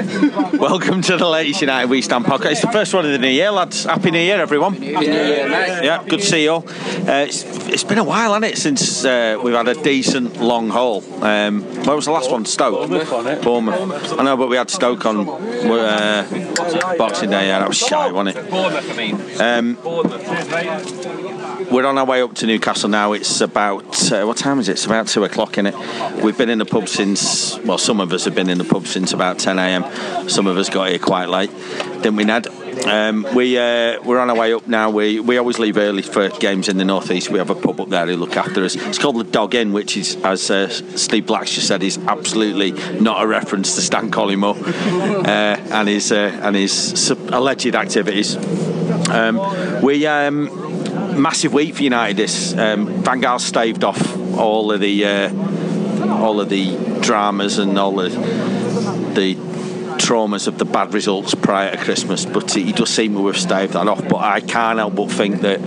Welcome to the latest United We Stand podcast. It's the first one of the new year, lads. Happy New Year, everyone. Happy New Year, mate. Yeah, good to see you all. Uh, it's, it's been a while, hasn't it, since uh, we've had a decent long haul. Um, where was the last one? Stoke. Bournemouth, Bournemouth. I know, but we had Stoke on uh, Boxing Day. Yeah, that was shy, wasn't it? Bournemouth, I mean. Um, we're on our way up to Newcastle now. It's about uh, what time is it? It's about two o'clock in it. We've been in the pub since well, some of us have been in the pub since about ten a.m. Some of us got here quite late, didn't we, Ned? Um, we uh, we're on our way up now. We we always leave early for games in the northeast. We have a pub up there who look after us. It's called the Dog Inn, which is, as uh, Steve Blacks just said, is absolutely not a reference to Stan Collymore uh, and his uh, and his alleged activities. Um, we. Um, massive week for United. This um, Van Gaal staved off all of the uh, all of the dramas and all the the traumas of the bad results prior to Christmas, but he does seem to have staved that off. But I can't help but think that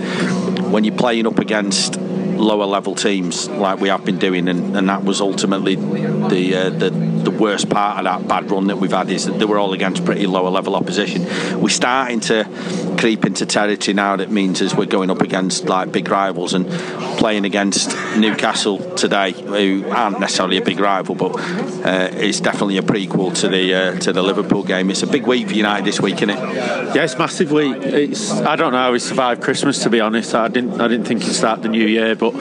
when you're playing up against lower level teams like we have been doing, and, and that was ultimately the, uh, the the worst part of that bad run that we've had is that they were all against pretty lower level opposition. We're starting to creep into territory now that means is we're going up against like big rivals and playing against Newcastle today, who aren't necessarily a big rival, but uh, it's definitely a prequel to the uh, to the Liverpool game. It's a big week for United this week, isn't it? Yeah, it's massive week. It's I don't know how we survived Christmas to be honest. I didn't I didn't think it'd start the new year, but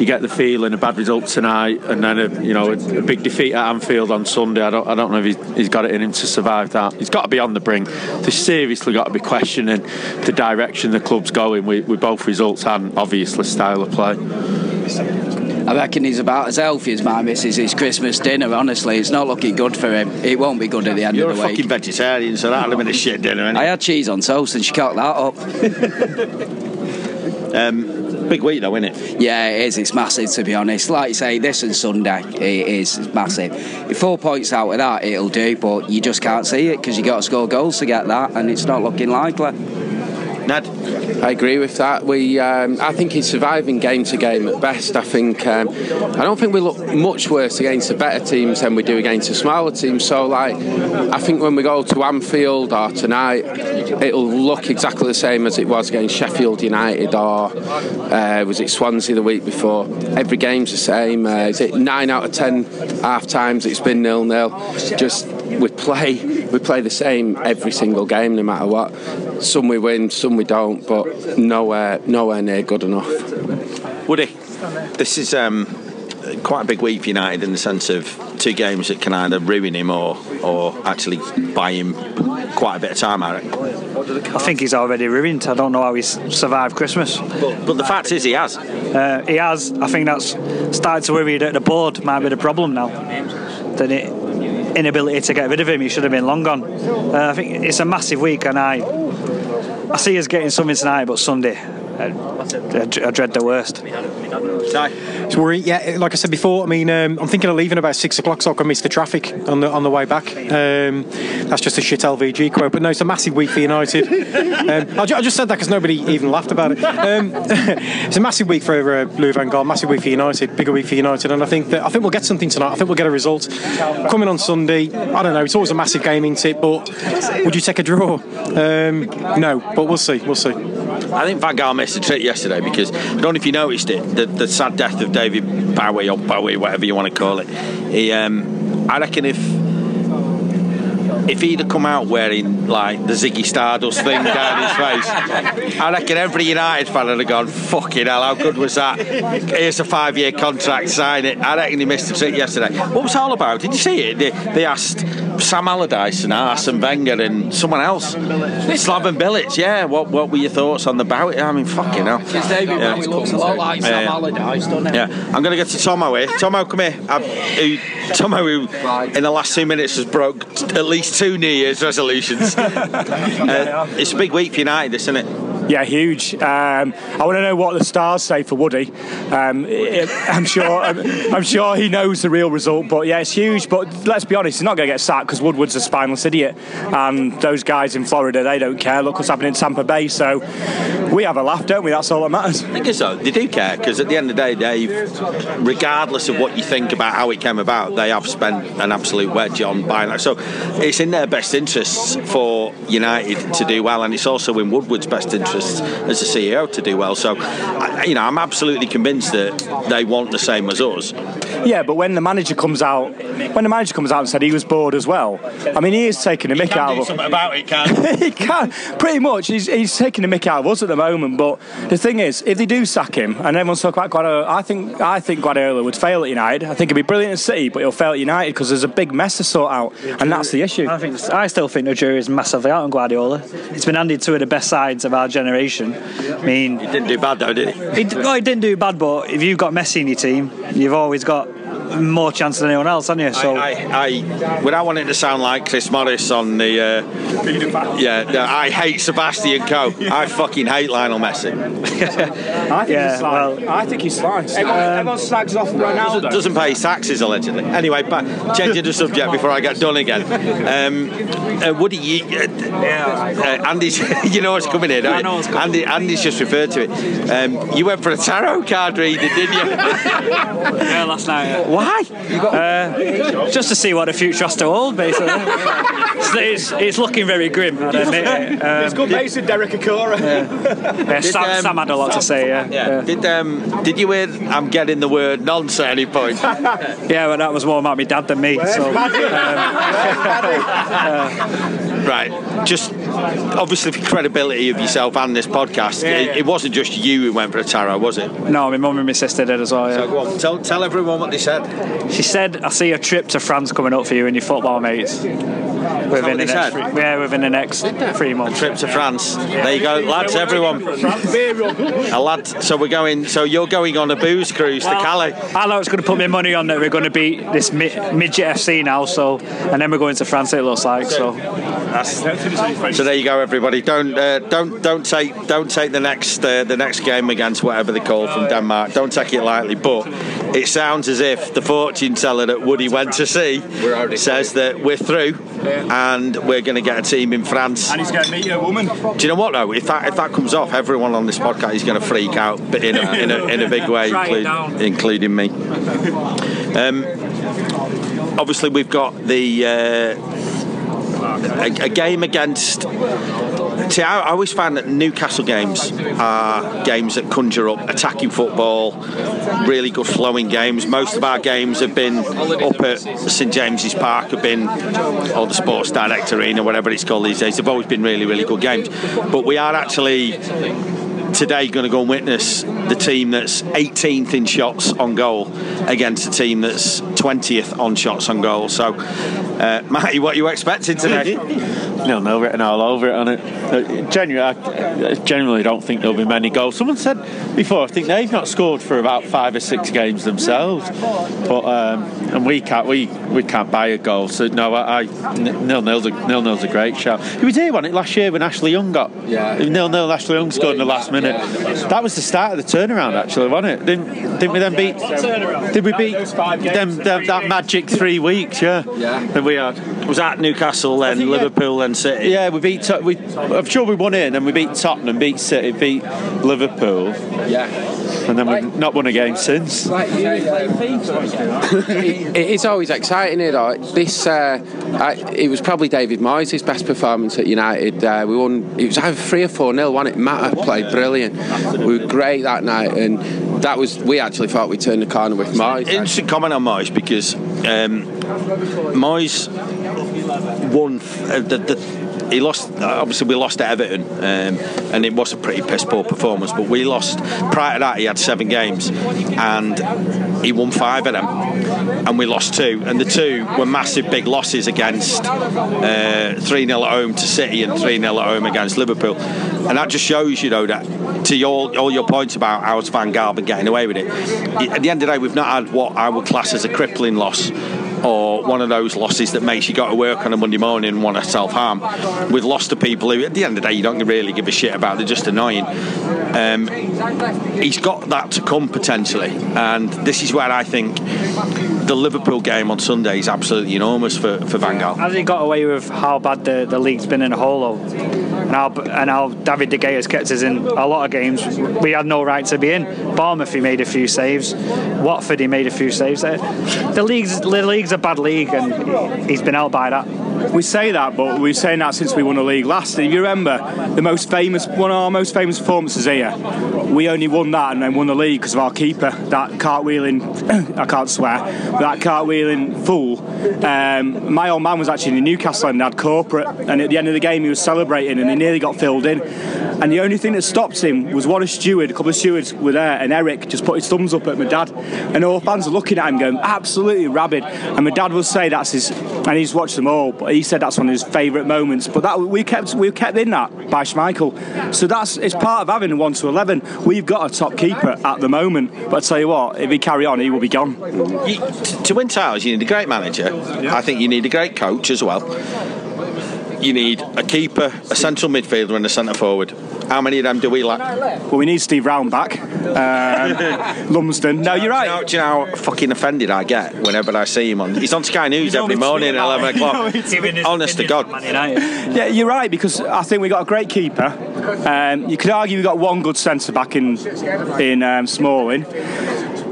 you get the feeling a bad result tonight and then a you know a, a big defeat at Anfield on Sunday. I don't I don't know if he's, he's got it in him to survive that. He's got to be on the brink. There's seriously got to be questioning the direction the club's going with, with both results and obviously style of play. I reckon he's about as healthy as my missus his Christmas dinner, honestly. It's not looking good for him. It won't be good at the end You're a of the week. fucking vegetarian, so that'll have been a shit dinner. I had cheese on toast and she cocked that up. Um, big week though, isn't it? Yeah, it is. It's massive, to be honest. Like you say, this and Sunday, it is massive. Four points out of that, it'll do, but you just can't see it because you got to score goals to get that, and it's not looking likely. Ned. I agree with that. We, um, I think he's surviving game to game at best. I think, um, I don't think we look much worse against the better teams than we do against the smaller teams. So, like, I think when we go to Anfield or tonight, it'll look exactly the same as it was against Sheffield United or uh, was it Swansea the week before. Every game's the same. Uh, is it nine out of ten half times? It's been nil nil. Just we play, we play the same every single game, no matter what. Some we win, some we don't, but nowhere, nowhere near good enough. Woody, this is um, quite a big week for United in the sense of two games that can either ruin him or or actually buy him quite a bit of time. I reckon. I think he's already ruined. I don't know how he's survived Christmas. But, but the fact is, he has. Uh, he has. I think that's started to worry that the board might be the problem now. That it, inability to get rid of him, he should have been long gone. Uh, I think it's a massive week, and I I see us getting something tonight, but Sunday. I, I dread the worst. It's worrying. Yeah, like I said before, I mean, um, I'm thinking of leaving about six o'clock so I can miss the traffic on the on the way back. Um, that's just a shit LVG quote, but no, it's a massive week for United. um, I, ju- I just said that because nobody even laughed about it. Um, it's a massive week for uh, Louis van Gaal, massive week for United, bigger week for United, and I think that I think we'll get something tonight. I think we'll get a result coming on Sunday. I don't know. It's always a massive gaming tip, but would you take a draw? Um, no, but we'll see. We'll see. I think Van Gaal missed a trick yesterday because I don't know if you noticed it, the, the sad death of David Bowie or Bowie, whatever you want to call it. He, um, I reckon if if he'd have come out wearing like the Ziggy Stardust thing down his face, I reckon every United fan would have gone, fucking hell, how good was that? Here's a five year contract, sign it. I reckon he missed a trick yesterday. What was it all about? Did you see it? They, they asked Sam Allardyce and Arsene Wenger and someone else. Slaven Bilic, yeah. What what were your thoughts on the bout? I mean, fucking hell. Because David Yeah. Bowie looks a lot like Sam Yeah. Allardyce, doesn't he? Yeah, I'm going to get to Tomo here. Tomo, come here. I've, who, Tomo, who in the last two minutes has broke t- at least two New Year's resolutions. uh, it's a big week for United, this, isn't it? Yeah, huge. Um, I want to know what the stars say for Woody. Um, I'm sure. I'm, I'm, sure he knows the real result. But yeah, it's huge. But let's be honest, he's not going to get sacked because Woodward's a spineless idiot, and those guys in Florida they don't care. Look what's happening in Tampa Bay. So we have a laugh, don't we? That's all that matters. I think so. Uh, they do care because at the end of the day, they, regardless of what you think about how it came about, they have spent an absolute wedge on buying that. So it's in their best interests for United to do well, and it's also in Woodward's best interests as a CEO to do well. So, you know, I'm absolutely convinced that they want the same as us. Yeah, but when the manager comes out, when the manager comes out and said he was bored as well, I mean, he is taking a mick out of us. Something about it, can he can pretty much. He's, he's taking a mick out of us at the moment. But the thing is, if they do sack him, and everyone's talking about Guardiola, I think I think Guardiola would fail at United. I think he'd be brilliant at City, but he'll fail at United because there's a big mess to sort out, and that's the issue. I think I still think the jury is massively out on Guardiola. It's been handed two of the best sides of our generation. I mean, he didn't do bad though, did he? He, well, he didn't do bad, but if you've got Messi in your team, you've always got more chance than anyone else, haven't you? So I, I, I without wanting to sound like Chris Morris on the uh, yeah, I hate Sebastian Coe. I fucking hate Lionel Messi. I think yeah, he's well, I think he's slice. Everyone, um, everyone slags off Ronaldo. Doesn't pay taxes allegedly. Anyway, but changing the subject before I get done again. Um, uh, Woody, you, uh, uh, Andy's, you know what's coming in. I know what's coming. Andy, Andy's just referred to it. Um, you went for a tarot card reading, didn't you? yeah, last night. Yeah. Why? Uh, just to see what the future has to hold, basically. it's, it's, looking very grim, I admit it. Um, it's good mates with Derek Acorah. Yeah. yeah Sam, um, Sam, had a lot to say, yeah. yeah. Did, um, did you hear I'm getting the word nonce at any point? yeah, well, that was more about my dad than me. So, uh, right. Just obviously for credibility of yourself and this podcast, yeah, it, it, wasn't just you who went for a tarot, was it? No, my mum and my sister did as well. Yeah. So go on, tell, tell everyone what they said. She said, "I see a trip to France coming up for you and your football mates." Within the next three, yeah, within the next three months. A trip to France. There you go, lads. Everyone. a lad. So we're going. So you're going on a booze cruise well, to Calais. I know it's going to put my money on that we're going to beat this midget FC now. So and then we're going to France. It looks like so. so there you go, everybody. Don't uh, don't don't take don't take the next uh, the next game against whatever they call from Denmark. Don't take it lightly. But it sounds as if the fortune teller that Woody went to see says that we're through and we're going to get a team in France. And he's going to meet a woman. Do you know what though? If that if that comes off, everyone on this podcast is going to freak out, but in a, in a, in a big way, include, including me. Um, obviously, we've got the. Uh, a, a, game against. See, I, always find that Newcastle games are games that conjure up attacking football, really good flowing games. Most of our games have been up at St James's Park, have been, or the Sports Direct Arena, whatever it's called these days. They've always been really, really good games. But we are actually today going to go and witness the team that's 18th in shots on goal against a team that's 20th on shots on goal. So, uh, Matty, what are you expecting today? nil nil written all over it on it. Uh, genuinely, I generally don't think there'll be many goals. Someone said before, I think they've not scored for about five or six games themselves, but um, and we can't we we can't buy a goal. So no, I, I nil nil's a nil nil's a great shout. He was here on it last year when Ashley Young got yeah nil nil. Ashley Young scored in the last minute. That was the start of the turnaround, actually, wasn't it? Didn't didn't we then beat? Did we beat them, them that magic three weeks? Yeah, yeah. That we had. Was at Newcastle then Liverpool then City? Yeah, we beat. We, I'm sure we won in, and we beat Tottenham, beat City, beat Liverpool. Yeah and then we've not won a game since. it's always exciting, you know. This uh, I, it was probably David Moyes' best performance at United. Uh, we won. It was either three or four nil. One it Mata played brilliant. We were great that night, and that was we actually thought we turned the corner with Moyes. Interesting comment on Moyes because um, Moyes won uh, the, the he lost. Obviously, we lost at Everton, um, and it was a pretty piss poor performance. But we lost. Prior to that, he had seven games, and he won five of them, and we lost two. And the two were massive, big losses against uh, three uh, 0 at home to City and three 0 at home against Liverpool. And that just shows, you know, that to your, all your points about how's Van Gaal been getting away with it. At the end of the day, we've not had what I would class as a crippling loss or one of those losses that makes you go to work on a Monday morning and want to self harm. We've lost to people who, at the end of the day, you don't really give a shit about. They're just annoying. Um, he's got that to come potentially, and this is where I think the Liverpool game on Sunday is absolutely enormous for, for Van Gaal. Has he got away with how bad the, the league's been in a whole? And how David De Gea has kept us in a lot of games we had no right to be in. Bournemouth, he made a few saves. Watford, he made a few saves. Uh, the league's, the league's a bad league, and he's been out by that. We say that, but we've saying that since we won the league last. If you remember, the most famous, one of our most famous performances here, we only won that and then won the league because of our keeper, that cartwheeling, I can't swear, that cartwheeling fool. Um, my old man was actually in Newcastle and had corporate, and at the end of the game he was celebrating and he nearly got filled in. And the only thing that stopped him was one of steward, a couple of stewards were there, and Eric just put his thumbs up at my dad, and all fans are looking at him going absolutely rabid. And my dad will say that's his, and he's watched them all, but he said that's one of his favourite moments. But that we kept we kept in that by Schmeichel, so that's it's part of having a one to eleven. We've got a top keeper at the moment, but I tell you what, if he carry on, he will be gone. You, to win titles, you need a great manager. Yeah. I think you need a great coach as well. You need a keeper, a central midfielder, and a centre forward. How many of them do we lack? Well, we need Steve Round back. Um, Lumsden. No, you're right. Do you, know, do you know how fucking offended I get whenever I see him on? He's on Sky News every morning at 11 o'clock. Honest to God. Yeah, you're right because I think we got a great keeper. Um, you could argue we got one good centre back in in um, Smalling.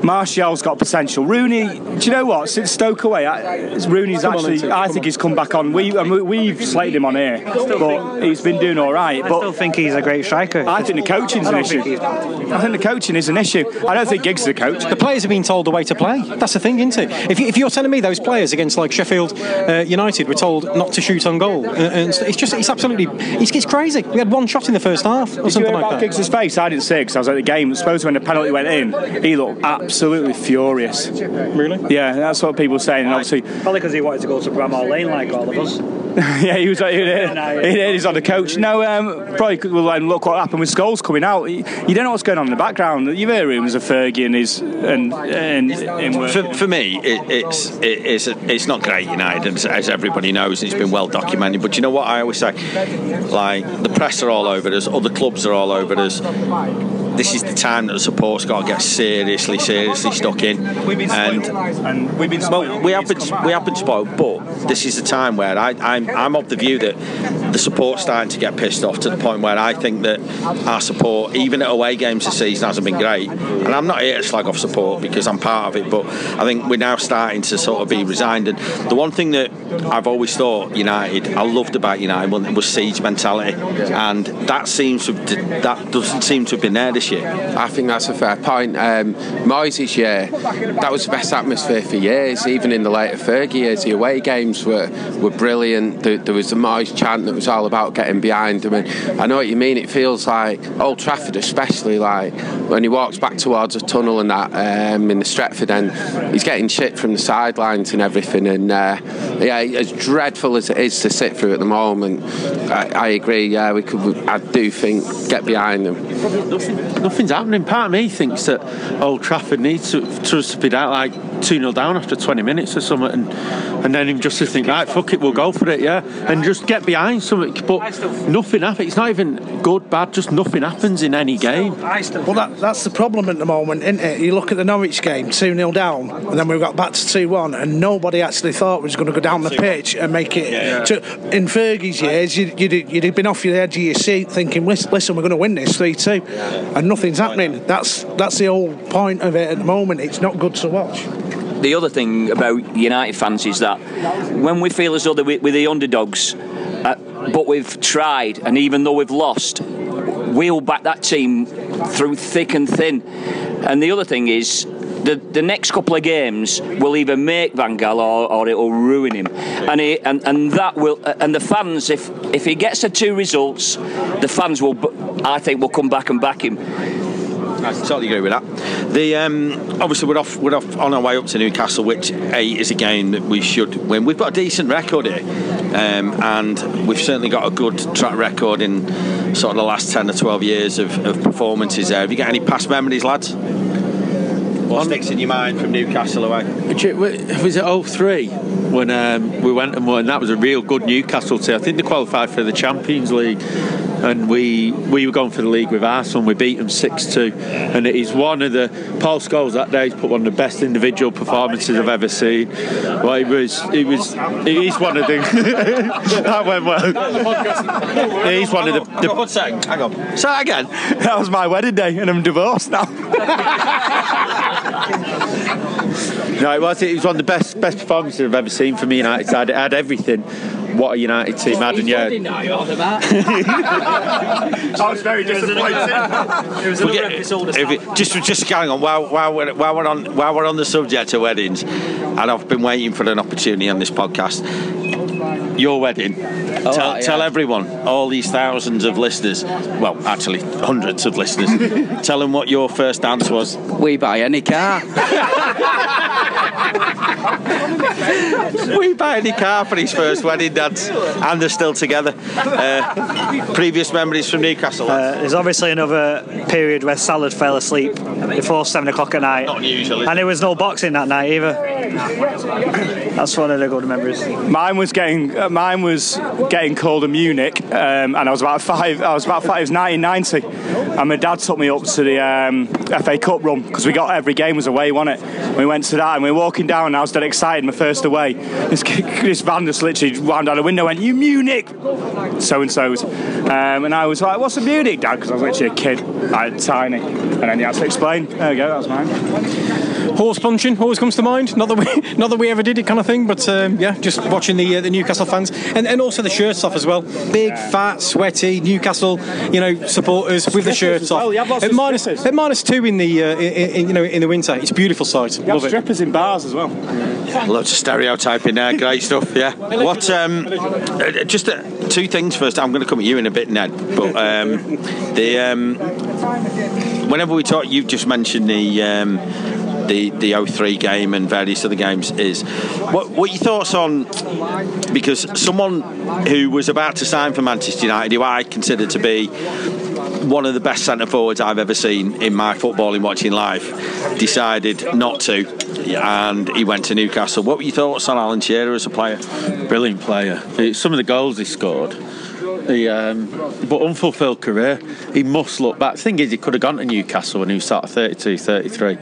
Martial's got potential. Rooney, do you know what? Since Stoke away, Rooney's come actually. I think on. he's come back on. We we've slated him on here, but he's been doing all right. But I but still think he's a great striker. I think the coaching's an issue. I think the coaching is an issue. I don't think Giggs is a coach. The players have been told the way to play. That's the thing, isn't it? If, you, are telling me those players against like Sheffield uh, United were told not to shoot on goal, and, and it's just it's absolutely it's, it's, crazy. We had one shot in the first half or Did something you like that. Giggs' face. I didn't see because I was at the game. I suppose when the penalty went in, he looked absolutely furious. Really? Yeah, that's what people are saying. And obviously, probably because he wanted to go to Bramall Lane like all of us. yeah, he was. He, he, he's on the coach. No, um, probably will look what happened with Scholes coming out. You, don't know what's going on in the background. You hear rumours of Fergie and his and, and, and for, for, me, it, it's it, it's it's not great United, as, as everybody knows. It's been well documented. But you know what I always say, like the press are all over us, other clubs are all over us this is the time that the support's got to get seriously, seriously stuck in. We've been and, and we've been spoiled. well, we have been we have been spoiled, but this is the time where I, I'm I'm of the view that the support's starting to get pissed off to the point where I think that our support, even at away games this season, hasn't been great. And I'm not here to slag off support because I'm part of it, but I think we're now starting to sort of be resigned. And the one thing that I've always thought United, I loved about United was siege mentality, and that seems to that doesn't seem to have been there this year. I think that's a fair point. Um, Moyes' year, that was the best atmosphere for years, even in the later Fergie years. The away games were, were brilliant. There, there was the Moyes chant that was all about getting behind him. And I know what you mean. It feels like Old Trafford, especially like when he walks back towards a tunnel and that um, in the Stretford end, he's getting shit from the sidelines and everything. And uh, yeah, as dreadful as it is to sit through at the moment, I, I agree. Yeah, we could. I do think get behind them. Nothing, nothing's happening. Part of me thinks that Old Trafford needs to, to be down like 2 0 down after 20 minutes or something, and, and then him just to think, right, fuck it, we'll go for it, yeah, and just get behind something. But nothing happens. It's not even good, bad, just nothing happens in any game. Well, that, that's the problem at the moment, isn't it? You look at the Norwich game, 2 0 down, and then we've got back to 2 1, and nobody actually thought we was going to go down the pitch and make it. Yeah. To, in Fergie's years, you'd, you'd, you'd, have been off the edge of your seat thinking, listen, we're going to win this 3 2, and nothing's happening. That's, that's the whole point of it at the moment. It's not good to watch the other thing about United fans is that when we feel as though we're the underdogs, uh, but we've tried, and even though we've lost, we'll back that team through thick and thin. And the other thing is, the, the next couple of games will either make Van Gaal or, or it will ruin him, and he, and and that will and the fans if if he gets the two results, the fans will I think will come back and back him. I totally agree with that. The um, obviously we're off we're off on our way up to Newcastle, which a is a game that we should win. We've got a decent record here, um, and we've certainly got a good track record in sort of the last ten or twelve years of, of performances there. Have you got any past memories, lads? What sticks in your mind from Newcastle away? Was it 03 when um, we went and won? That was a real good Newcastle team. I think they qualified for the Champions League. And we we were going for the league with Arsenal. And we beat them six two, and it is one of the Paul Scholes that day He's put one of the best individual performances I've ever seen. Well, it was it was it is one of the that went well. It is one of the, the One second, hang on. Say that again. That was my wedding day, and I'm divorced now. No, it was. It was one of the best best performances I've ever seen from United side. It had everything. What a United team had, and yeah, I was very disappointed. It was Forget- if it- just just going on while while we're, while we're on while we're on the subject of weddings, and I've been waiting for an opportunity on this podcast. Your wedding. tell, right, tell everyone, all these thousands of listeners, well, actually hundreds of listeners, tell them what your first dance was. We buy any car. we buy any car for his first wedding dance, and they're still together. Uh, previous memories from Newcastle. Uh, there's obviously another period where Salad fell asleep before seven o'clock at night, Not unusual, is and it? there was no boxing that night either. That's one of the good memories. Mine was getting uh, mine was getting called in Munich, um, and I was about five. I was about five. It was 1990, and my dad took me up to the um, FA Cup run because we got every game was away, wasn't it? We went to that, and we were walking down. and I was dead excited. My first away. This this van just literally wound down the window, and went, "You Munich!" So and so's, um, and I was like, "What's a Munich, Dad?" Because I was literally a kid, like tiny, and then he had to explain. There we go. That was mine. Horse punching always comes to mind. Not that we, not that we ever did it, kind of thing. But um, yeah, just watching the uh, the Newcastle fans and, and also the shirts off as well. Big, fat, sweaty Newcastle, you know, supporters with the shirts as well. off. You have lots at of minus at minus two in the uh, in, in, you know in the winter. It's a beautiful sight. You have Love it. strippers in bars as well. Loads of stereotyping there, great stuff. Yeah. What? Um, uh, just uh, two things first. I'm going to come at you in a bit, Ned. But um, the um, whenever we talk, you've just mentioned the. The, the 03 game and various other games is what what your thoughts on because someone who was about to sign for Manchester United who I consider to be one of the best centre forwards I've ever seen in my footballing watching life decided not to and he went to Newcastle what were your thoughts on Alan Shearer as a player brilliant player. Some of the goals he scored. He, um, but unfulfilled career. He must look back. The thing is, he could have gone to Newcastle when he was sort of 32, 33.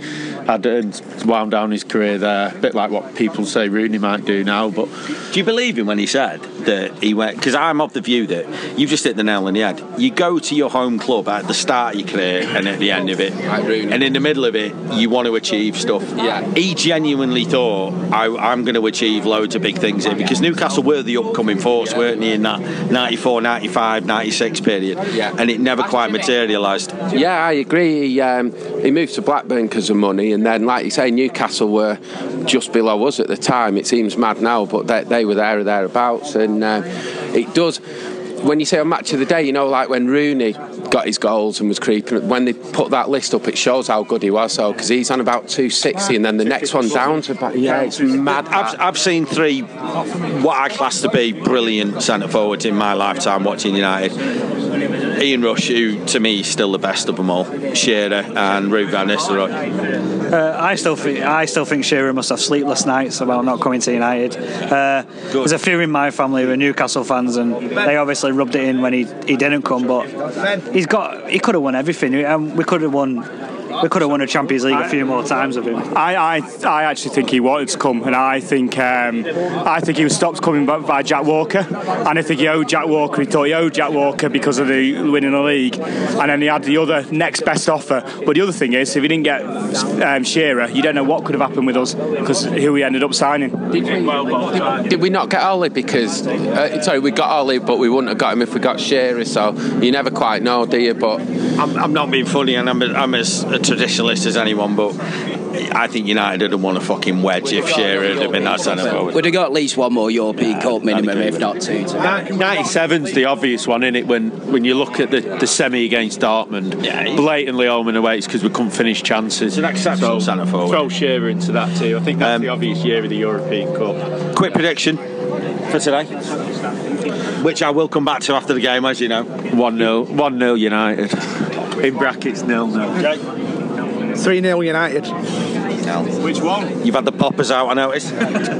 Had and wound down his career there. A bit like what people say Rooney might do now. But do you believe him when he said that he went because I'm of the view that you've just hit the nail on the head you go to your home club at the start of your career and at the end of it Like and in the middle of it you want to achieve stuff Yeah. he genuinely thought I, I'm going to achieve loads of big things here because Newcastle were the upcoming force weren't they in that 94 95 96 period Yeah. and it never quite materialised Yeah, I agree. He, um, he moved to Blackburn because of money, and then, like you say, Newcastle were just below us at the time. It seems mad now, but they, they were there or thereabouts. And uh, it does. When you say a match of the day, you know, like when Rooney got his goals and was creeping, when they put that list up, it shows how good he was. So because he's on about 260, and then the next one down to about yeah, it's mad. I've, I've seen three what I class to be brilliant centre forwards in my lifetime watching United. Ian Rush, who to me is still the best of them all, Shearer and Ruud van Nistelrooy. Uh, I still think I still think Shearer must have sleepless nights about not coming to United. Uh, there's a few in my family who are Newcastle fans, and they obviously rubbed it in when he, he didn't come. But he's got he could have won everything, and we could have won. We could have won a Champions League a few more times with him. I, I, I actually think he wanted to come, and I think um, I think he was stopped coming by, by Jack Walker, and I think he owed Jack Walker. He thought he owed Jack Walker because of the winning the league, and then he had the other next best offer. But the other thing is, if he didn't get um, Shearer, you don't know what could have happened with us because who we ended up signing. Did we, did, did we not get Ole because uh, sorry we got Ole but we wouldn't have got him if we got Shearer so you never quite know do you but I'm, I'm not being funny, and I'm, a, I'm as a traditionalist as anyone, but I think United would have won a fucking wedge if Shearer had been that centre forward. Would have got at least one more European Cup minimum, if not two. To 97's the obvious one, isn't it? When when you look at the, the semi against Dortmund, Yeah, blatantly home and away, it's because we couldn't finish chances. It's an exceptional centre forward. Throw Shearer into that too. I think that's Um, the obvious year of the European Cup. Quick prediction for today, which I will come back to after the game, as you know. 1 0 1 0 United. In brackets, nil nil. 3 0 United. Which one? You've had the poppers out, I noticed.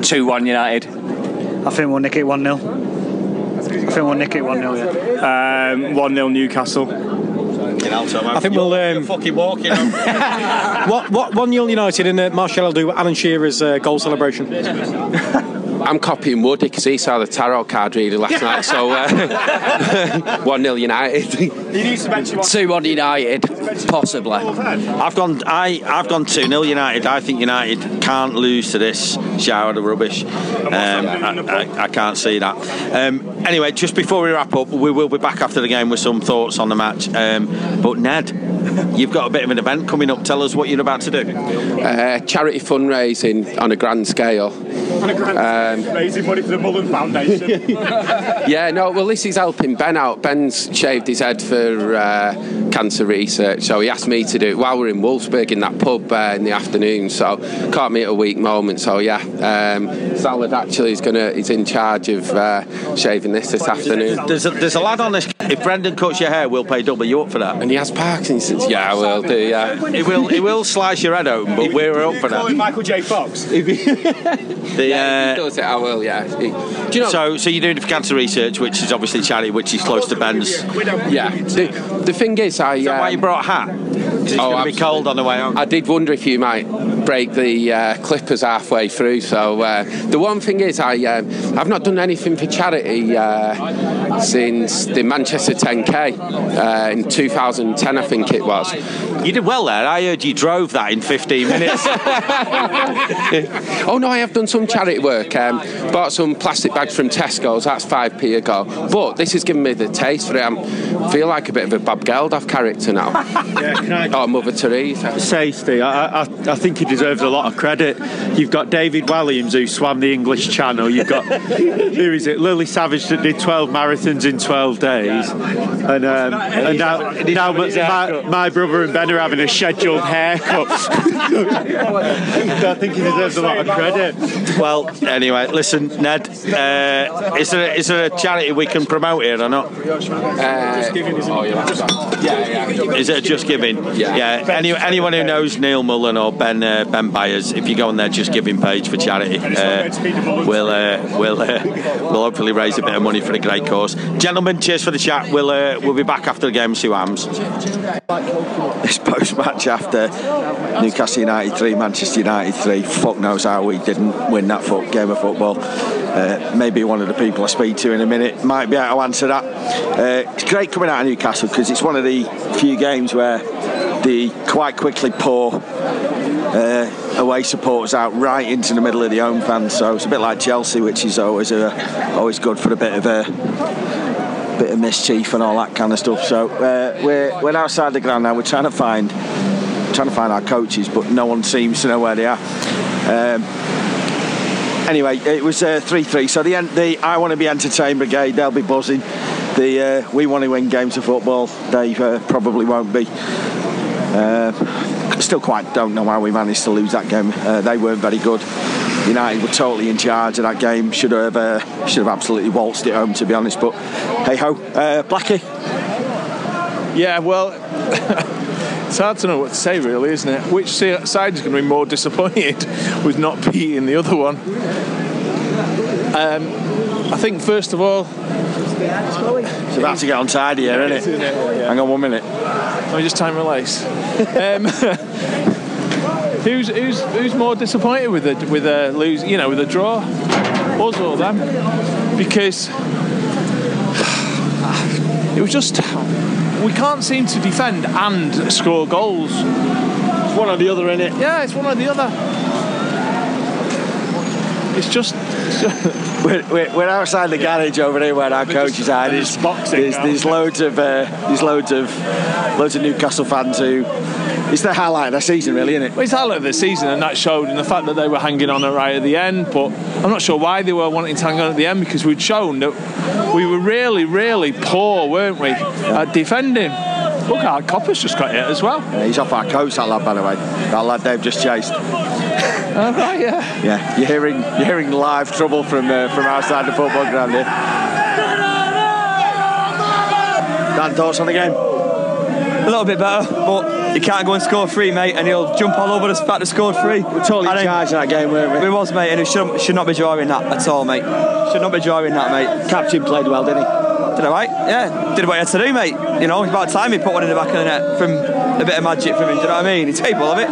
2 1 United. I think we'll nick it 1 0. I think we'll nick it 1 0, yeah. Um, 1 0 Newcastle. I think we'll. Um, fucking walking. what what one 0 United and uh, Martial will do Alan Shearer's uh, goal celebration. I'm copying Woody because he saw the tarot card reader last night. So uh, one 0 United. 2 1 United, possibly. I've gone. I I've gone two 0 United. I think United can't lose to this shower of rubbish. Um, I, I, I can't see that. Um, anyway, just before we wrap up, we will be back after the game with some thoughts on the match. Um, but Ned, you've got a bit of an event coming up. Tell us what you're about to do. Uh, charity fundraising on a grand scale. Um, Raising money for the Mullen Foundation. yeah, no, well, this is helping Ben out. Ben's shaved his head for uh, cancer research, so he asked me to do it while we're in Wolfsburg in that pub uh, in the afternoon. So caught me at a weak moment. So yeah, um, Salad actually is gonna is in charge of uh, shaving this this afternoon. There's a, there's a lad on this. If Brendan cuts your hair, we'll pay double. You up for that? And he has Parkinson's. Yeah, I will do. Yeah, It will. It will slice your head open, but we're up for Calling that. Michael J. Fox. The, yeah, uh, he does it. I will. Yeah. He- do you know? so, so you're doing it for cancer research, which is obviously charity, which is close to Ben's. Yeah. The, the thing is, I. that why uh, you brought a hat? 'Cause it's Oh, going to be cold on the way home. I did wonder if you might break the uh, clippers halfway through. So uh, the one thing is, I um, I've not done anything for charity uh, since the Manchester 10k uh, in 2010, I think it was. You did well there. I heard you drove that in 15 minutes. oh no, I have done some charity work. Um, bought some plastic bags from Tesco's. That's five p a go. But this has given me the taste for it. I feel like a bit of a Bob Geldof character now. Yeah, can I or Mother Teresa. say, Steve, I, I, I think he deserves a lot of credit. You've got David Walliams who swam the English Channel. You've got who is it? Lily Savage that did 12 marathons in 12 days, and um, and now, now my, my brother and Ben are having a scheduled haircut. I think he deserves a lot of credit. well, anyway, listen, Ned, uh, is, there, is there a charity we can promote here or not? Uh, yeah, yeah, yeah. Is it Just Giving? Yeah. Any, anyone who knows Neil Mullen or Ben uh, Ben Byers, if you go on there, Just Giving page for charity, uh, we'll uh, we'll uh, we'll hopefully raise a bit of money for a great cause. Gentlemen, cheers for the chat. We'll uh, we'll be back after the game see what happens. This post match after Newcastle United three, Manchester United three. Fuck knows how we didn't win that fo- game of football. Uh, maybe one of the people I speak to in a minute might be able to answer that. Uh, it's great coming out of Newcastle because it's one of the few games where the quite quickly pour uh, away supporters out right into the middle of the home fans. So it's a bit like Chelsea, which is always a, always good for a bit of a bit of mischief and all that kind of stuff. So uh, we're we're outside the ground now. We're trying to find trying to find our coaches, but no one seems to know where they are. Um, anyway, it was uh, three three. So the the I want to be entertained brigade. They'll be buzzing. The uh, we want to win games of football. They uh, probably won't be. Uh, still quite don't know how we managed to lose that game. Uh, they weren't very good. United were totally in charge of that game. Should have uh, should have absolutely waltzed it home, to be honest. But hey ho, uh, Blackie. Yeah, well, it's hard to know what to say, really, isn't it? Which side is going to be more disappointed with not beating the other one? Um, I think, first of all, It's about to get on untidy here, isn't it? Hang on one minute. let me just time lace. Um, who's who's who's more disappointed with a with a lose? You know, with a draw, us or them? Because it was just we can't seem to defend and score goals. It's one or the other, in it. Yeah, it's one or the other. It's just. We're, we're, outside the garage over here where our coaches are. There's, there's, there's loads of uh, there's loads of loads of Newcastle fans who it's the highlight of the season, really, isn't it? Well, it's highlight of the season, and that showed in the fact that they were hanging on right at the end. But I'm not sure why they were wanting to hang on at the end because we'd shown that we were really, really poor, weren't we, at defending. Look, our Copper's just got hit as well. Yeah, he's off our coast, that lad, by the way. That lad they've just chased. All right, yeah. Yeah, you're hearing you're hearing live trouble from uh, from outside the football ground here. Dan, thoughts on the game? A little bit better, but You can't go and score three, mate, and he'll jump all over the fact that score three. We're totally in charge of that game, weren't we? We was, mate, and it should, should not be drawing that at all, mate. Should not be drawing that, mate. Captain played well, didn't he? Did I right? Yeah, did what he had to do, mate. You know, it's about time he put one in the back of the net from a bit of magic from him. Do you know what I mean? He's capable of it.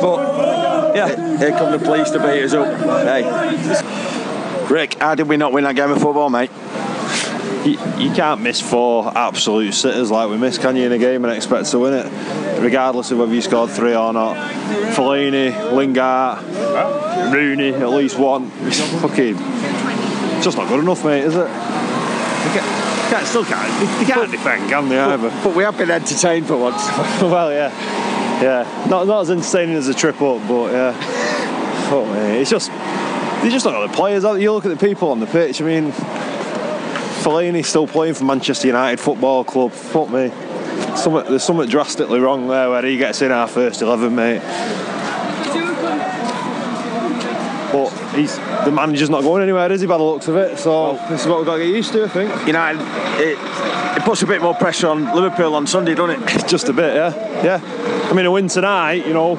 But yeah, here come the police to beat us up. Hey, Rick, how did we not win that game of football, mate? You, you can't miss four absolute sitters like we missed, can you, in a game and expect to win it, regardless of whether you scored three or not. Fellaini, Lingard, Rooney, at least one. It's fucking, it's just not good enough, mate, is it? Can't, still can't. They can't defend, can they? Either. But we have been entertained for once. well, yeah, yeah. Not not as entertaining as a trip up, but yeah. Fuck me, it's just you just don't know the players. You look at the people on the pitch. I mean, Fellaini's still playing for Manchester United Football Club. Fuck me. Something, there's something drastically wrong there where he gets in our first 11, mate. But he's the manager's not going anywhere, is he, by the looks of it? So this is what we've got to get used to, I think. United, it, it puts a bit more pressure on Liverpool on Sunday, doesn't it? Just a bit, yeah. Yeah. I mean, a win tonight, you know,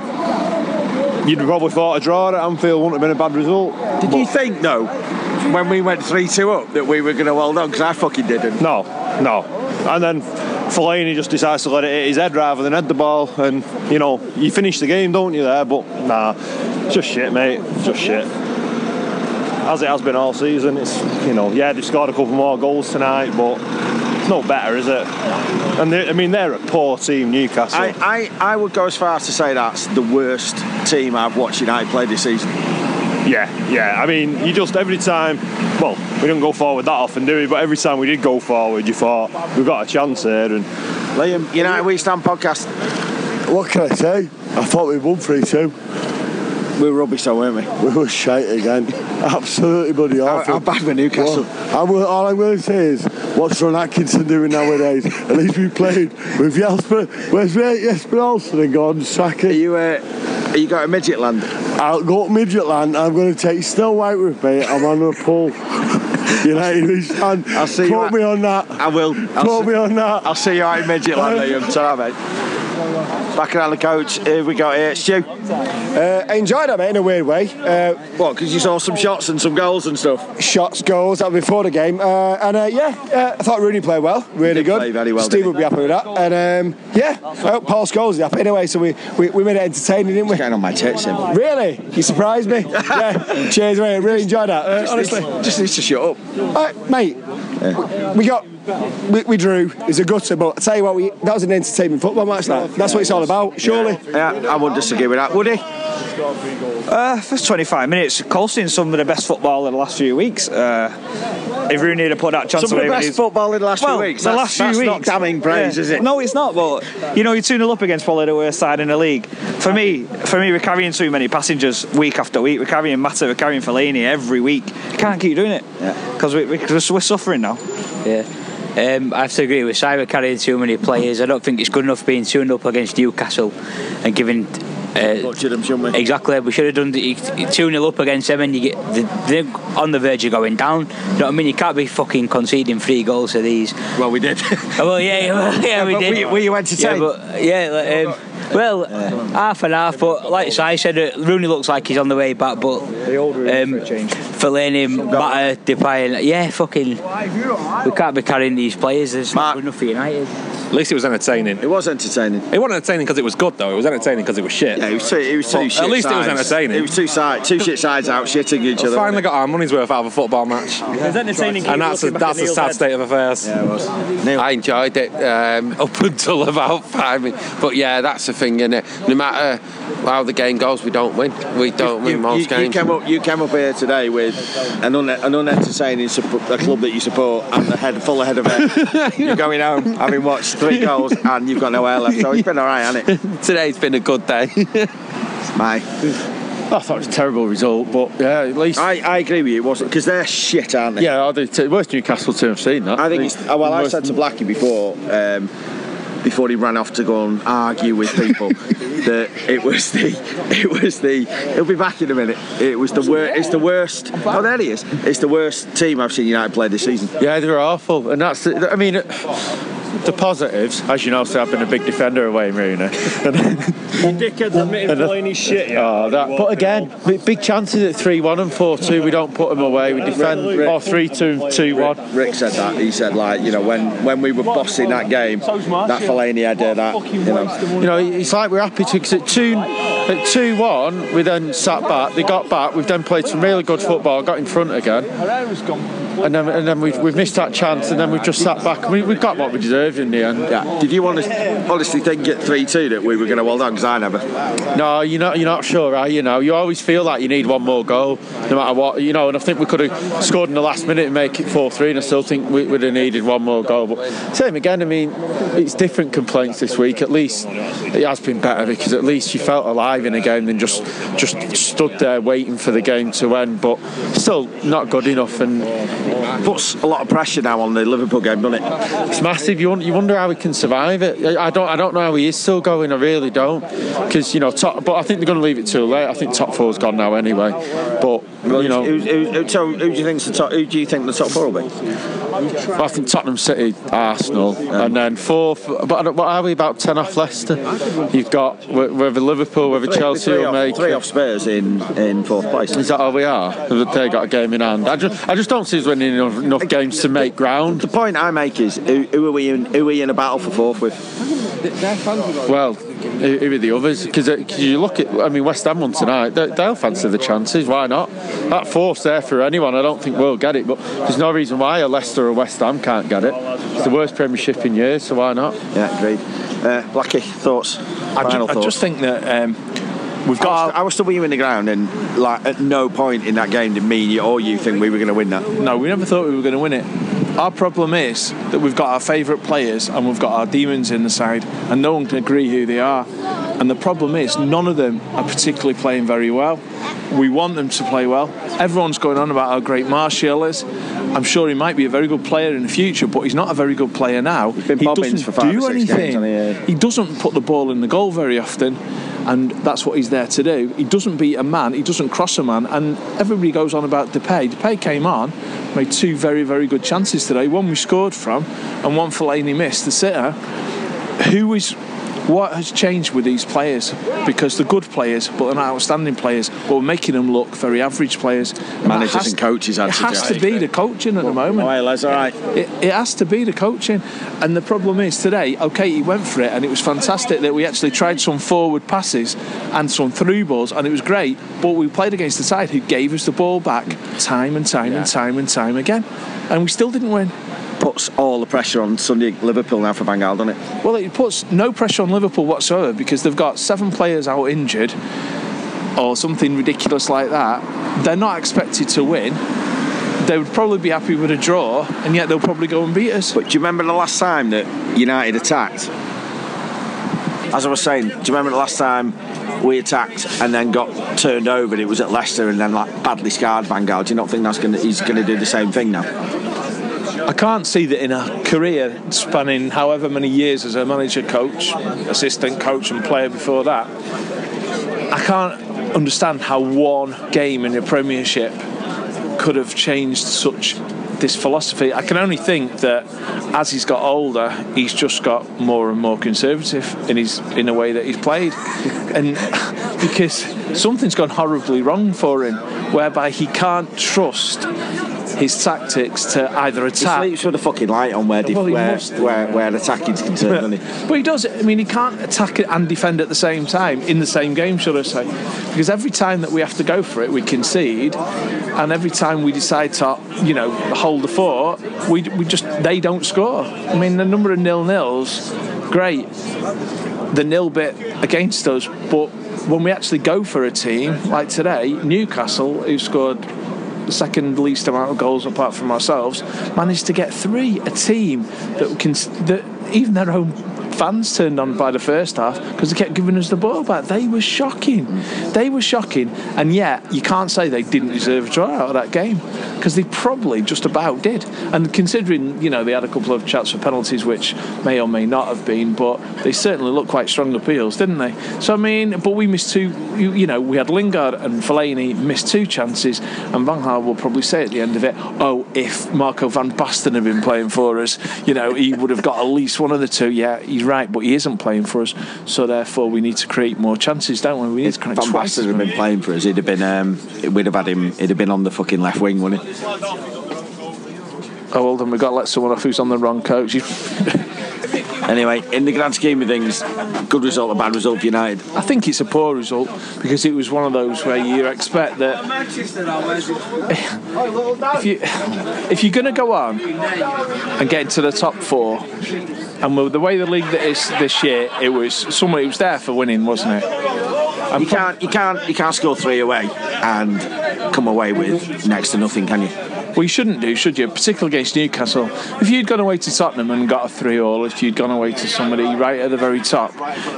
you'd probably thought a draw at Anfield wouldn't have been a bad result. Did but you think, though, when we went 3 2 up, that we were going to hold on? Because I fucking didn't. No, no. And then Fellaini just decides to let it hit his head rather than head the ball. And, you know, you finish the game, don't you, there? But, nah, it's just shit, mate. It's just shit. As it has been all season, it's, you know, yeah, they've scored a couple more goals tonight, but it's no better, is it? And I mean, they're a poor team, Newcastle. I, I, I would go as far as to say that's the worst team I've watched United play this season. Yeah, yeah. I mean, you just every time. Well, we don't go forward that often, do we? But every time we did go forward, you thought we've got a chance here. And Liam, United We Stand podcast. What can I say? I thought we won three two. We were rubbish, though, weren't we? We were shite again. Absolutely bloody awful. How, how bad were Newcastle? Well, all I'm going to say is, what's Ron Atkinson doing nowadays? At least we played with Jesper. Where's Jesper Olsen and Gordon Strachan? Are you, uh, are you going to midget land? I'll go to midget land. I'm going to take Snow White with me. I'm on a pull. United we stand. I'll see Put you. me on that. I will. I'll Put see, me on that. I'll see you out in midget land, Liam. Sorry, mate. Back around the coach. Here we go. Here, Stu. Uh, I enjoyed it, mate, in a weird way. Uh, what? Because you saw some shots and some goals and stuff. Shots, goals. That was before the game, uh, and uh, yeah, uh, I thought Rooney played well, really good. play very well, Steve would be happy with that, and um, yeah, I hope Paul Scholes is happy anyway. So we, we, we made it entertaining, didn't we? Going on my tits, him. Really? You surprised me. yeah. Cheers, mate. Really enjoyed that. Uh, honestly, just needs to shut up. Mate, we got. We, we drew. It was a gutter, but I tell you what, we, that was an entertaining football match. That. That's what it's all about, surely. Yeah, I wouldn't disagree with that. Would he? Uh, first 25 minutes, Colston some of the best football in the last few weeks. Uh, if Rooney had put that chance Some of away, the best football in the last well, few weeks. The That's- last few that's weeks. not damning praise, Yeah. is it? No, it's not. But you know, you're two 0 up against probably the worst side in the league. For me, for me, we're carrying too many passengers week after week. We're carrying Mata, we're carrying Fellaini every week. You can't keep doing it because we, we, 'cause we're suffering now. Yeah. Um, I have to agree with Si. We're carrying too many players. I don't think it's good enough being 2 up against Newcastle and giving. Uh, them, we? Exactly. We should have done the 2 0 up against them and you get they're on the verge of going down. You know what I mean? You can't be fucking conceding three goals to these. Well, we did. well, yeah, well, yeah, we but did. were you- were you entertained? Yeah, but, yeah like, um, well, half and half, but like I said, uh, Rooney looks like he's on the way back, but the old um, Fellaini, Mata, Depay, and- yeah, fucking, we can't be carrying these players. There's not good enough for United. At least it was entertaining. It was entertaining. It wasn't entertaining because it was good, though. It was entertaining because it was shit. Yeah, it was two. It was two But shit At least it was sides. entertaining. It was two sides, two shit sides out shitting each We other. finally got our money's worth out of a football match. It's entertaining. And that's a, that's a sad state of affairs. Yeah, it was. I enjoyed it um, up until about five minutes. But yeah, that's the thing, innit? No matter how the game goes, we don't win. We don't win You, most you, you games. came up. You came up here today with an, un, an unentertaining suppo- a club that you support and a head full ahead of it. You're going home having watched three goals and you've got no air left. So it's been all right, hasn't it? Today's been a good day. Mate. I thought it was a terrible result, but yeah, at least. I, I agree with you, it wasn't because they're shit, aren't they? Yeah, I do too. Worst Newcastle team I've seen. That I think it's. Well, I said to Blackie before, um, before he ran off to go and argue with people, that it was the, it was the. He'll be back in a minute. It was the worst. It's the worst. Oh, there he is. It's the worst team I've seen United play this season. Yeah, they were awful, and that's. I mean, the positives, as you know, so I've been a big defender away in Rooney. You dickheads admitting playing his shit, yeah. Oh, that, but again, big- big chances at 3 1 and 4 2. We don't put them away. We defend. Or 3 2 2 1. Rick said that. He said like you know when when we were bossing that game, that Fellaini header, that you know. You know, it's like we're happy to because at two at two one, we then sat back. They got back. We've then played some really good football. Got in front again, and then and then we've, we've missed that chance, and then we've just sat back. We, we've got what we deserved in the end. Yeah. Did you honest, honestly think at three two that we were going to hold on? Because I never. No, you're not. You're not sure, are you? Know, you always feel like you need one more goal, no matter what. You know, and I think we could have scored in the last minute and make it four three, and I still think we would have needed one more goal. But same again. I mean, it's different complaints this week. At least it has been better because at least you felt alive in a game than just just stood there waiting for the game to end. But still not good enough, and puts a lot of pressure now on the Liverpool game, doesn't it? It's massive. You you wonder how he can survive it. I I don't. I don't know how he is still going. I really don't. Because you know, top, but I think they're going to leave it too late. I think top four's gone now anyway. But you know, who, who, who, so who do you think's the top? Who do you think the top four will be? I think Tottenham City, Arsenal, and then fourth. But what are we about ten off Leicester? You've got whether Liverpool, whether Three- Chelsea three will off, make. three off Spurs in in fourth place. Is that all we are? They got a game in hand. I just, I just don't see us winning enough, enough games to make ground. The point I make is who, who are we in? Who are we in a battle for fourth with? Well, who who are the others? Because you look at, I mean, West Ham won tonight. They, they'll fancy the chances. Why not? That force there for anyone. I don't think we'll get it, but there's no reason why a Leicester or West Ham can't get it. It's the worst Premiership in years, so why not? Yeah, agreed. Uh, Blackie, thoughts? I, Final ju- I just think that um, we've I got. was, I was still you in the ground, and like at no point in that game did me or you think we were going to win that. No, we never thought we were going to win it. Our problem is that we've got our favourite players and we've got our demons in the side, and no one can agree who they are. And the problem is, none of them are particularly playing very well. We want them to play well. Everyone's going on about how great Martial is. I'm sure he might be a very good player in the future, but he's not a very good player now. been he doesn't for five or do games, anything. he? he doesn't put the ball in the goal very often, and that's what he's there to do. He doesn't beat a man, he doesn't cross a man, and everybody goes on about Depay. Depay came on, made two very, very good chances today. One we scored from, and one Fellaini missed, the sitter. Who is. What has changed with these players? Because they're good players, but they're not outstanding players. But we're making them look very average players. And Managers has- and coaches had It to has to be the coaching at the moment. Hey, Les, all right. It, it has to be the coaching. And the problem is today, okay, he went for it and it was fantastic that we actually tried some forward passes and some through balls and it was great. But we played against the side who gave us the ball back time and time and time and time again. And we still didn't win. Puts all the pressure on Sunday Liverpool now for Van Gaal, doesn't it? Well, it puts no pressure on Liverpool whatsoever because they've got seven players out injured or something ridiculous like that. They're not expected to win. They would probably be happy with a draw, and yet they'll probably go and beat us. But do you remember the last time that United attacked? As I was saying, do you remember the last time we attacked and then got turned over? It was at Leicester and then like badly scarred Van Gaal. Do you not think that's going he's going to do the same thing now? I can't see that in a career spanning however many years as a manager, coach, assistant coach, and player before that, I can't understand how one game in the Premiership could have changed such this philosophy. I can only think that as he's got older, he's just got more and more conservative in his in the way that he's played, and because something's gone horribly wrong for him, whereby he can't trust his tactics to either He attack. sleeps with a fucking light on where def- Well, where, where where attacking is concerned, doesn't he? But he does. I mean, he can't attack and defend at the same time in the same game, should I say? Because every time that we have to go for it, we concede, and every time we decide to, you know, hold the fort, we we just they don't score. I mean, the number of nil nils, great. The nil bit against us, but when we actually go for a team like today, Newcastle, who scored second least amount of goals apart from ourselves, managed to get three. A team that can that even their own fans turned on by the first half because they kept giving us the ball back. They were shocking. They were shocking, and yet you can't say they didn't deserve a draw out of that game because they probably just about did. And considering you know they had a couple of chats for penalties, which may or may not have been, but they certainly looked quite strong appeals, didn't they? So I mean, but we missed two. You, you know, we had Lingard and Fellaini missed two chances, and Van Gaal will probably say at the end of it, "Oh, if Marco van Basten had been playing for us, you know, he would have got at least one of the two. Yeah, he's right, but he isn't playing for us, so therefore we need to create more chances, don't we? We need to create Van twice had been playing for us, he'd have been. Um, we'd have had him. He'd have been on the fucking left wing, wouldn't he? Oh, well, then we've got to let someone off who's on the wrong coach. Anyway, in the grand scheme of things, good result or bad result for United. I think it's a poor result because it was one of those where you expect that if you if you're going to go on and get into the top four, and with the way the league that is this year, it was someone it was there for winning, wasn't it? you can't, you can't, you can't score three away and come away with next to nothing, can you? Well, you shouldn't do, should you? Particularly against Newcastle. If you'd gone away to Tottenham and got a three-all, if you'd gone away to somebody right at the very top,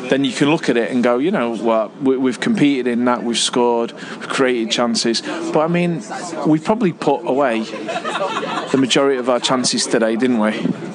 then you can look at it and go, you know what, we, we've competed in that, we've scored, we've created chances. But I mean, we probably put away the majority of our chances today, didn't we?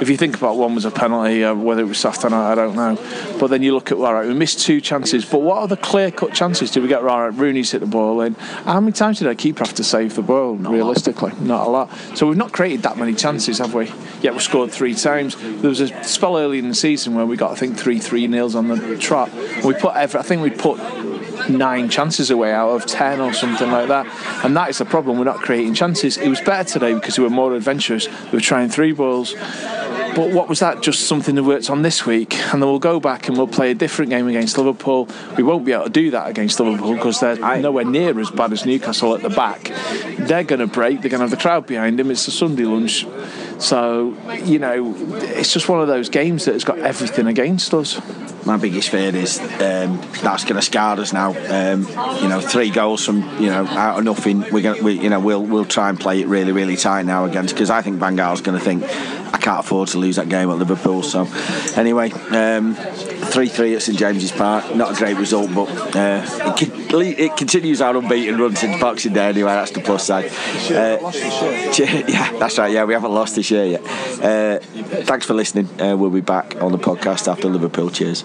If you think about one was a penalty, uh, whether it was soft or not, I don't know. But then you look at all right, we missed two chances. But what are the clear-cut chances? Did we get right? Rooney's hit the ball in. How many times did our keeper have to save the ball? realistically, not a lot. So we've not created that many chances, have we? Yet we scored three times. There was a spell early in the season where we got, I think, three three nils on the trot. We put every, I think we put nine chances away out of ten or something like that. And that is the problem. We're not creating chances. It was better today because we were more adventurous. We were trying three balls. But what was that? Just something that worked on this week, and then we'll go back and we'll play a different game against Liverpool. We won't be able to do that against Liverpool because they're nowhere near as bad as Newcastle at the back. They're going to break. They're going to have the crowd behind them. It's a Sunday lunch, so you know it's just one of those games that has got everything against us. My biggest fear is um, that's going to scar us now. Um, you know, three goals from you know out of nothing. We're going, we, you know, we'll we'll try and play it really really tight now against because I think Van Gaal's going to think I can't afford to lose that game at Liverpool. So anyway, um, three three at St James's Park. Not a great result, but uh, it, it continues our unbeaten run since Boxing Day. Anyway, that's the plus side. Uh, yeah, that's right. Yeah, we haven't lost this year yet. Uh, thanks for listening. Uh, we'll be back on the podcast after Liverpool. Cheers.